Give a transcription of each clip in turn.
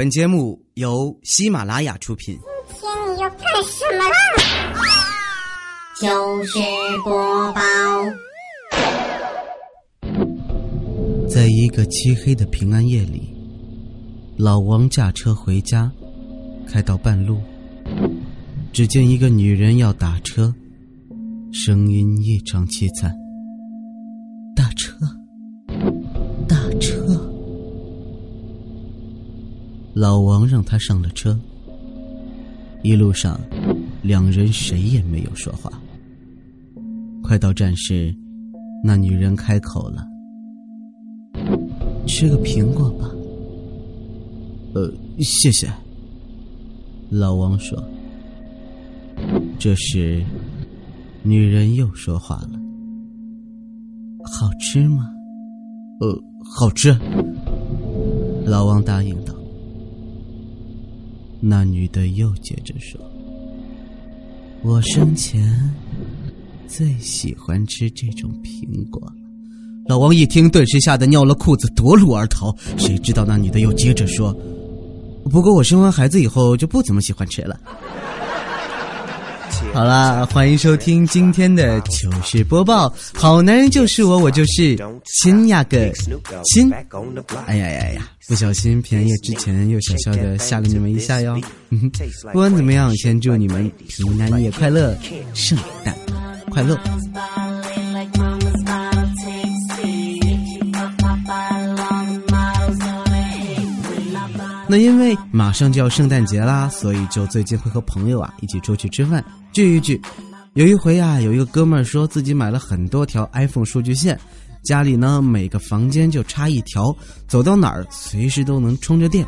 本节目由喜马拉雅出品。今天你要干什么啦？就是播报，在一个漆黑的平安夜里，老王驾车回家，开到半路，只见一个女人要打车，声音异常凄惨。打车，老王让他上了车。一路上，两人谁也没有说话。快到站时，那女人开口了：“吃个苹果吧。”“呃，谢谢。”老王说。这时，女人又说话了：“好吃吗？”“呃，好吃。”老王答应道。那女的又接着说：“我生前最喜欢吃这种苹果。”老王一听，顿时吓得尿了裤子，夺路而逃。谁知道那女的又接着说：“不过我生完孩子以后就不怎么喜欢吃了。”好啦，欢迎收听今天的糗事播报。好男人就是我，我就是亲呀个亲。哎呀呀呀！不小心平安夜之前又小小的吓了你们一下哟。不管怎么样，先祝你们平安夜快乐，圣诞快乐。那因为马上就要圣诞节啦，所以就最近会和朋友啊一起出去吃饭聚一聚。有一回啊，有一个哥们儿说自己买了很多条 iPhone 数据线，家里呢每个房间就插一条，走到哪儿随时都能充着电。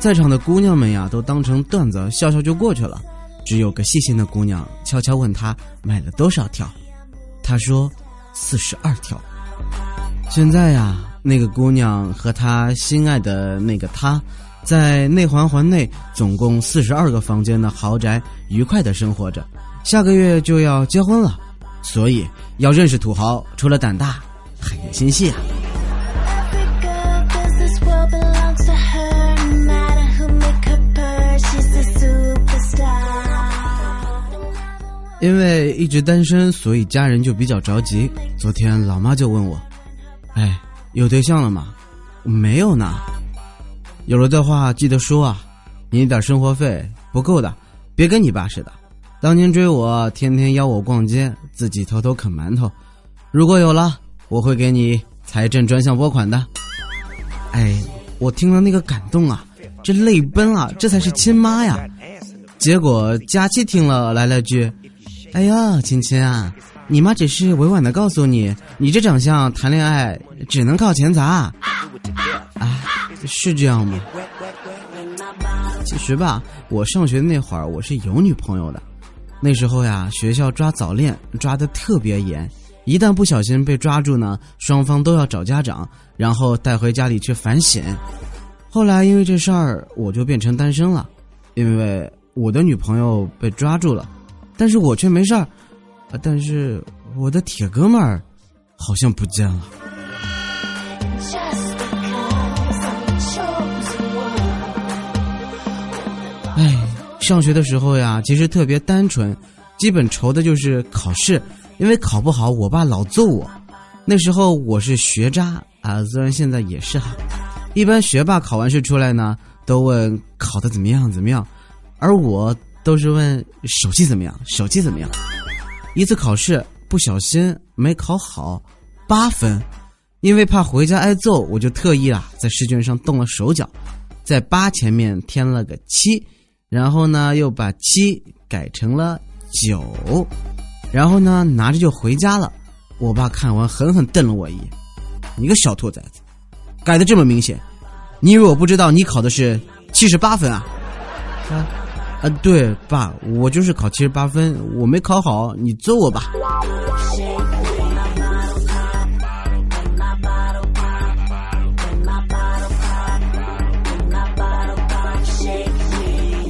在场的姑娘们呀都当成段子笑笑就过去了，只有个细心的姑娘悄悄问他买了多少条，他说四十二条。现在呀，那个姑娘和她心爱的那个他。在内环环内，总共四十二个房间的豪宅，愉快的生活着。下个月就要结婚了，所以要认识土豪，除了胆大，还有心细啊。因为一直单身，所以家人就比较着急。昨天老妈就问我：“哎，有对象了吗？”“没有呢。”有了的话，记得说啊，你一点生活费不够的，别跟你爸似的，当年追我，天天邀我逛街，自己偷偷啃馒头。如果有了，我会给你财政专项拨款的。哎，我听了那个感动啊，这泪奔啊，这才是亲妈呀。结果佳期听了来了句：“哎呀，亲亲啊，你妈只是委婉的告诉你，你这长相谈恋爱只能靠钱砸。”是这样吗？其实吧，我上学那会儿，我是有女朋友的。那时候呀，学校抓早恋抓的特别严，一旦不小心被抓住呢，双方都要找家长，然后带回家里去反省。后来因为这事儿，我就变成单身了，因为我的女朋友被抓住了，但是我却没事儿。但是我的铁哥们儿好像不见了。上学的时候呀，其实特别单纯，基本愁的就是考试，因为考不好，我爸老揍我。那时候我是学渣啊，虽然现在也是哈。一般学霸考完试出来呢，都问考的怎么样怎么样，而我都是问手气怎么样，手气怎么样。一次考试不小心没考好，八分，因为怕回家挨揍，我就特意啊在试卷上动了手脚，在八前面添了个七。然后呢，又把七改成了九，然后呢，拿着就回家了。我爸看完，狠狠瞪了我一眼：“你个小兔崽子，改的这么明显，你以为我不知道你考的是七十八分啊？”啊，啊，对，爸，我就是考七十八分，我没考好，你揍我吧。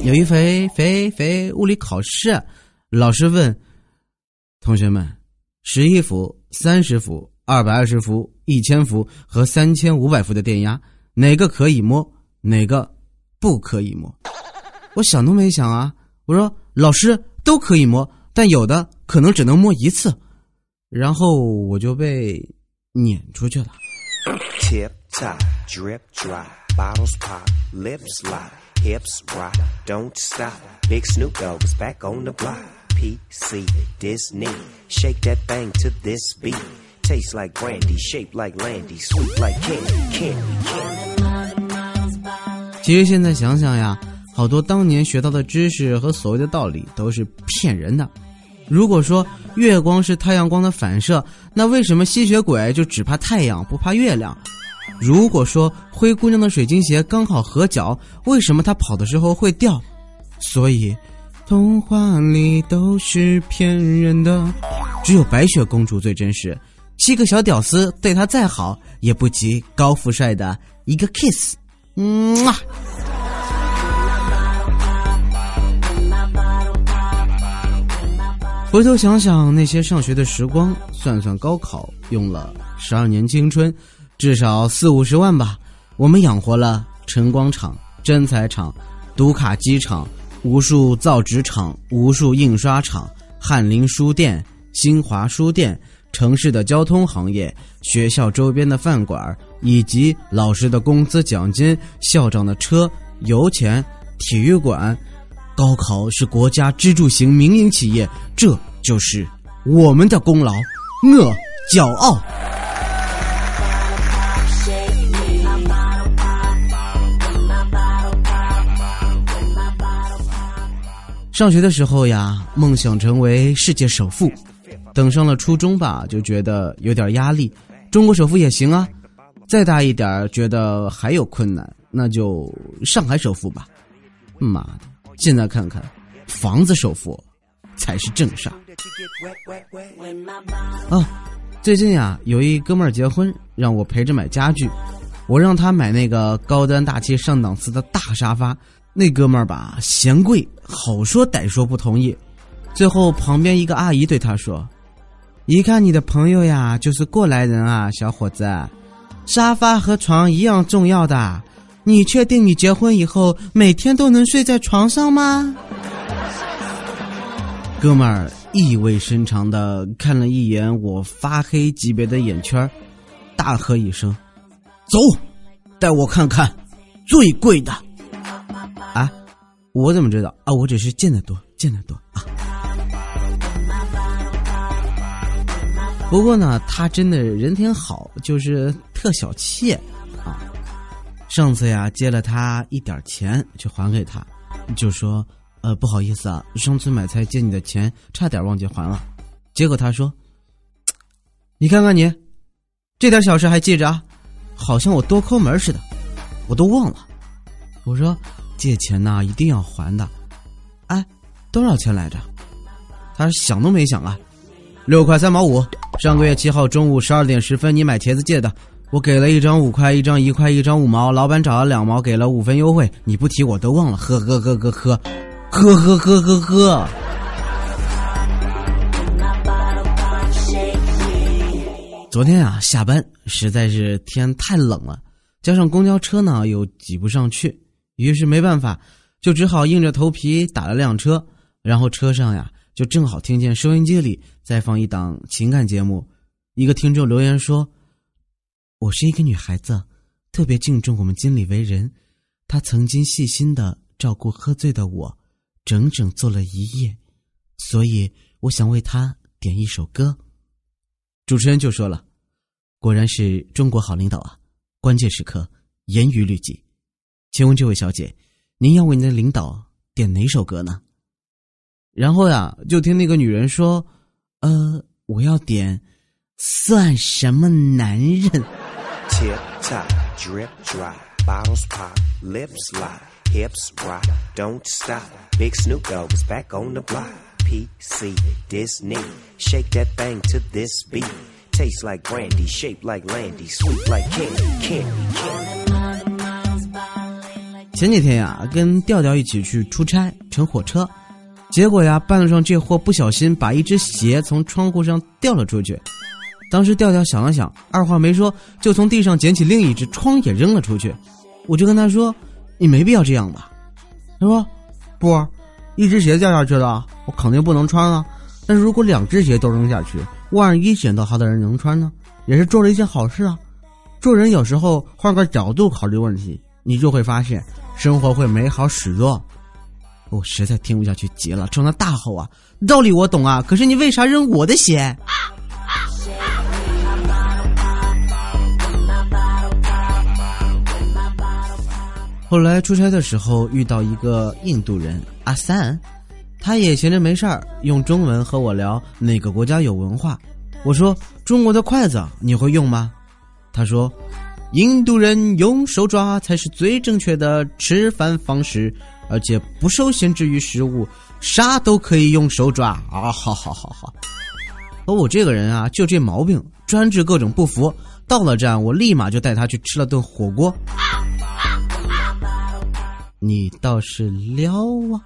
有一回，肥肥物理考试，老师问同学们：十一伏、三十伏、二百二十伏、一千伏和三千五百伏的电压，哪个可以摸，哪个不可以摸。我想都没想啊，我说老师都可以摸，但有的可能只能摸一次，然后我就被撵出去了。Tip top, drip dry, bottles pop, lips lock, hips rock, don't stop. Big Snoop Dogg is back on the block. PC, Disney, shake that thing to this beat. Tastes like brandy, shaped like Landy, sweet like candy, candy, candy. 其实现在想想呀，好多当年学到的知识和所谓的道理都是骗人的。如果说月光是太阳光的反射，那为什么吸血鬼就只怕太阳不怕月亮？如果说灰姑娘的水晶鞋刚好合脚，为什么她跑的时候会掉？所以，童话里都是骗人的，只有白雪公主最真实。七个小屌丝对她再好，也不及高富帅的一个 kiss。嗯啊。回头想想那些上学的时光，算算高考用了十二年青春，至少四五十万吧。我们养活了晨光厂、真彩厂、读卡机厂、无数造纸厂、无数印刷厂、翰林书店、新华书店、城市的交通行业、学校周边的饭馆，以及老师的工资奖金、校长的车、油钱、体育馆。高考是国家支柱型民营企业，这就是我们的功劳，我骄傲。上学的时候呀，梦想成为世界首富，等上了初中吧，就觉得有点压力。中国首富也行啊，再大一点觉得还有困难，那就上海首富吧。妈的！现在看看，房子首付才是正事儿。啊，最近呀，有一哥们儿结婚，让我陪着买家具，我让他买那个高端大气上档次的大沙发。那哥们儿吧嫌贵，好说歹说不同意。最后旁边一个阿姨对他说：“一看你的朋友呀，就是过来人啊，小伙子，沙发和床一样重要的。”你确定你结婚以后每天都能睡在床上吗？哥们儿意味深长的看了一眼我发黑级别的眼圈，大喝一声：“走，带我看看最贵的！”我怎么知道啊？我只是见得多，见得多啊。不过呢，他真的人挺好，就是特小气啊。上次呀，借了他一点钱去还给他，就说：“呃，不好意思啊，上次买菜借你的钱，差点忘记还了。”结果他说：“你看看你，这点小事还记着啊，好像我多抠门似的，我都忘了。”我说：“借钱呐，一定要还的。”哎，多少钱来着？他想都没想啊，六块三毛五。上个月七号中午十二点十分，你买茄子借的。我给了一张五块，一张一块，一张五毛，老板找了两毛，给了五分优惠。你不提我都忘了，呵呵呵呵呵，呵呵呵呵呵。昨天啊，下班实在是天太冷了，加上公交车呢又挤不上去，于是没办法，就只好硬着头皮打了辆车。然后车上呀，就正好听见收音机里在放一档情感节目，一个听众留言说。我是一个女孩子，特别敬重我们经理为人。他曾经细心的照顾喝醉的我，整整坐了一夜，所以我想为他点一首歌。主持人就说了：“果然是中国好领导啊！关键时刻严于律己。请问这位小姐，您要为您的领导点哪首歌呢？”然后呀，就听那个女人说：“呃，我要点，算什么男人？” Tip top, drip dry, bottles pop, lips lock, hips rock, don't stop. Big Snoop Dogg is back on the block. PC, Disney, shake that thing to this beat. Tastes like brandy, shaped like Landy, sweet like candy, candy, candy. 前几天呀，跟调调一起去出差，乘火车，结果呀，半路上这货不小心把一只鞋从窗户上掉了出去。当时调调想了想，二话没说，就从地上捡起另一只，窗也扔了出去。我就跟他说：“你没必要这样吧？他说不，一只鞋掉下去了，我肯定不能穿啊。但是如果两只鞋都扔下去，万一捡到它的人能穿呢，也是做了一件好事啊。做人有时候换个角度考虑问题，你就会发现生活会美好许多。我实在听不下去，急了，冲他大吼啊！道理我懂啊，可是你为啥扔我的鞋？后来出差的时候遇到一个印度人阿三，他也闲着没事儿，用中文和我聊哪个国家有文化。我说中国的筷子你会用吗？他说，印度人用手抓才是最正确的吃饭方式，而且不受限制于食物，啥都可以用手抓啊！好好好好。而我这个人啊，就这毛病，专治各种不服。到了站，我立马就带他去吃了顿火锅。你倒是撩啊！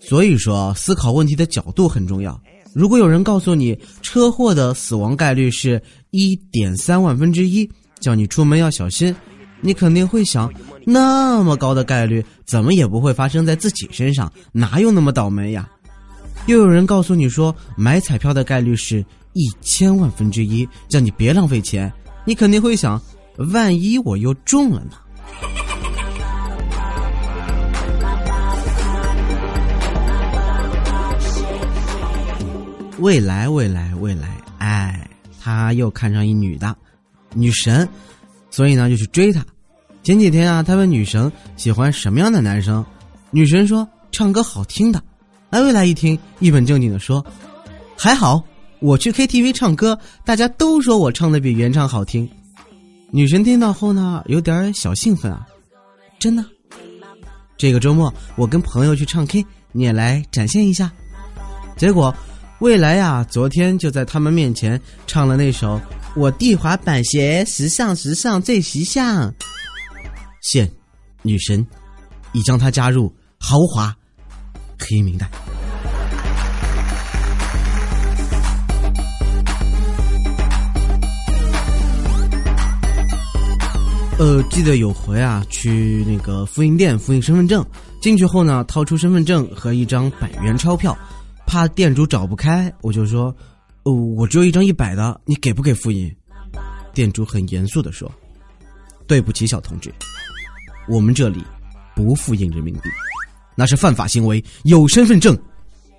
所以说，思考问题的角度很重要。如果有人告诉你车祸的死亡概率是一点三万分之一，叫你出门要小心，你肯定会想，那么高的概率怎么也不会发生在自己身上，哪有那么倒霉呀？又有人告诉你说买彩票的概率是一千万分之一，叫你别浪费钱，你肯定会想。万一我又中了呢？未来，未来，未来，哎，他又看上一女的，女神，所以呢就去追她。前几天啊，他问女神喜欢什么样的男生，女神说唱歌好听的。哎，未来一听，一本正经的说，还好，我去 KTV 唱歌，大家都说我唱的比原唱好听。女神听到后呢，有点小兴奋啊！真的，这个周末我跟朋友去唱 K，你也来展现一下。结果，未来呀，昨天就在他们面前唱了那首《我地滑板鞋时尚时尚最时尚》。现，女神已将她加入豪华黑名单。呃，记得有回啊，去那个复印店复印身份证，进去后呢，掏出身份证和一张百元钞票，怕店主找不开，我就说，哦，我只有一张一百的，你给不给复印？店主很严肃的说，对不起，小同志，我们这里不复印人民币，那是犯法行为，有身份证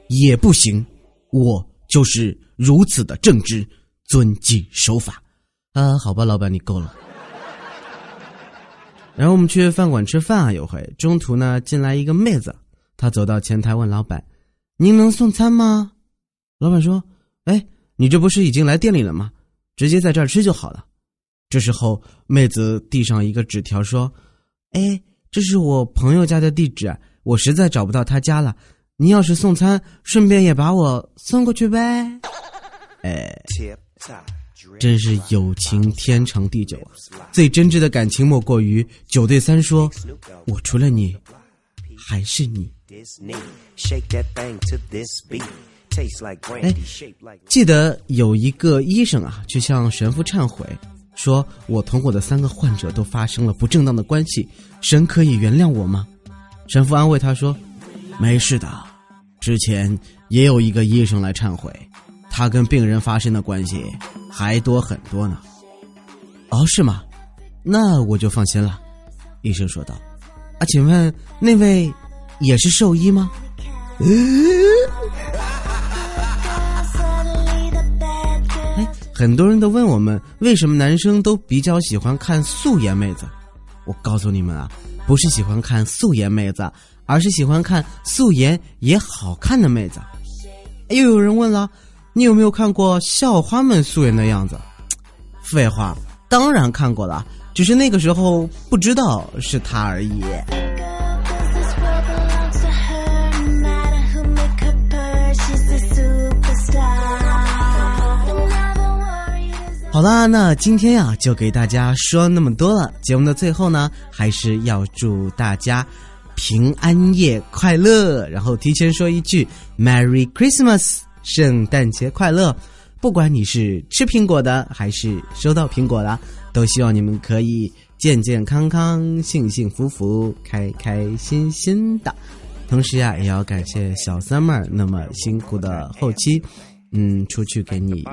也不行。我就是如此的正直，遵纪守法。啊，好吧，老板，你够了。然后我们去饭馆吃饭啊，有回中途呢进来一个妹子，她走到前台问老板：“您能送餐吗？”老板说：“哎，你这不是已经来店里了吗？直接在这儿吃就好了。”这时候妹子递上一个纸条说：“哎，这是我朋友家的地址，我实在找不到他家了。您要是送餐，顺便也把我送过去呗。”哎。真是友情天长地久啊！最真挚的感情莫过于九对三说：“我除了你，还是你。”哎，记得有一个医生啊，去向神父忏悔，说我同我的三个患者都发生了不正当的关系，神可以原谅我吗？神父安慰他说：“没事的，之前也有一个医生来忏悔。”他跟病人发生的关系还多很多呢。哦，是吗？那我就放心了。医生说道。啊，请问那位也是兽医吗？哎，很多人都问我们为什么男生都比较喜欢看素颜妹子。我告诉你们啊，不是喜欢看素颜妹子，而是喜欢看素颜也好看的妹子。又有人问了。你有没有看过校花们素颜的样子？废话，当然看过了，只是那个时候不知道是她而已。好啦，那今天呀就给大家说那么多了。节目的最后呢，还是要祝大家平安夜快乐，然后提前说一句 Merry Christmas。圣诞节快乐！不管你是吃苹果的还是收到苹果的，都希望你们可以健健康康、幸幸福福、开开心心的。同时呀，也要感谢小三妹儿那么辛苦的后期，嗯，出去给你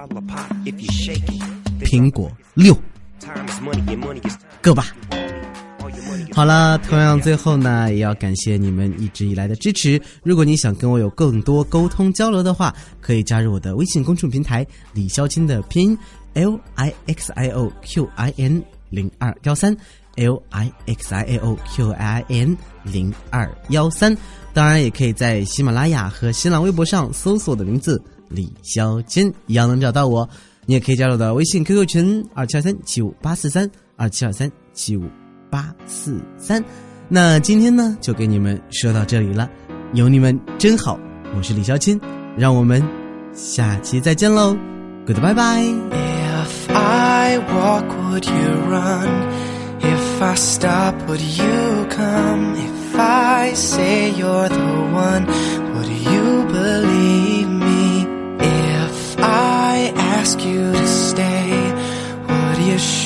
苹果六 Time is money, your money is 个吧。好了，同样最后呢，也要感谢你们一直以来的支持。如果你想跟我有更多沟通交流的话，可以加入我的微信公众平台李潇钦的拼音 L I X I O Q I N 零二幺三 L I X I O Q I N 零二幺三。当然，也可以在喜马拉雅和新浪微博上搜索我的名字李潇钦，一样能找到我。你也可以加入我的微信 QQ 群二七二三七五八四三二七二三七五八四三。那今天呢，就给你们说到这里了，有你们真好。我是李潇钦，让我们下期再见喽，Goodbye bye。If I walk, would you run? If I stop, would you come? If I say you're the one, would you believe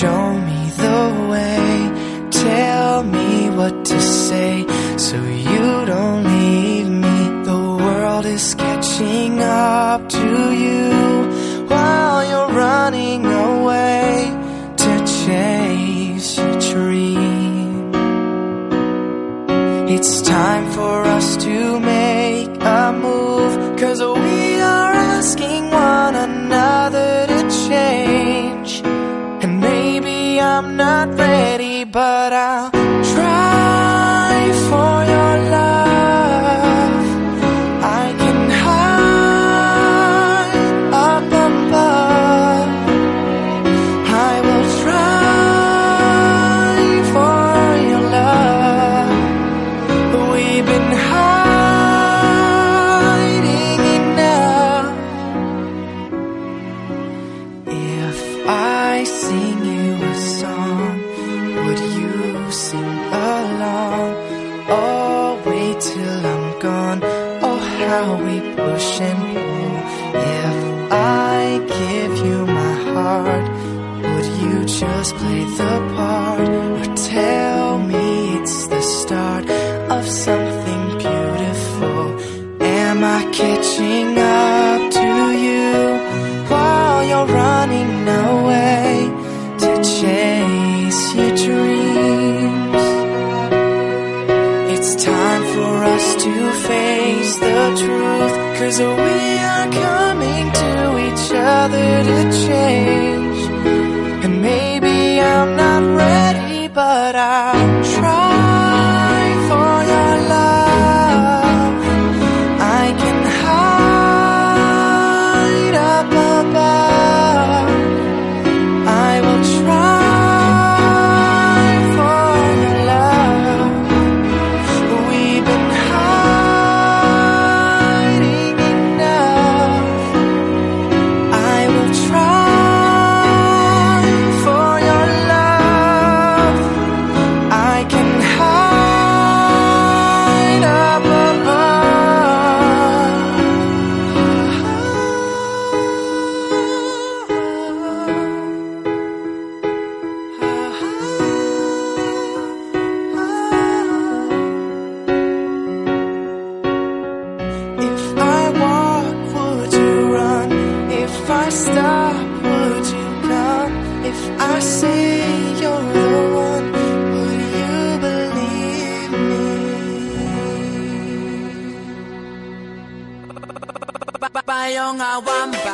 show me the way? Tell me what to say so you don't leave me. The world is catching up to you while you're running away to chase your dream. It's time for us to make a move, cause I'm not ready, but I'll Stop, would you come? If I say you're the one, would you believe me?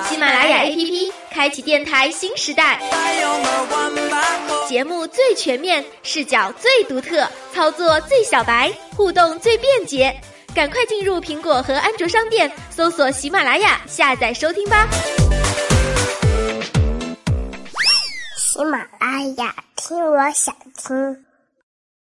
喜马拉雅 APP 开启电台新时代，节目最全面，视角最独特，操作最小白，互动最便捷。赶快进入苹果和安卓商店，搜索喜马拉雅，下载收听吧。喜马拉雅，听我想听。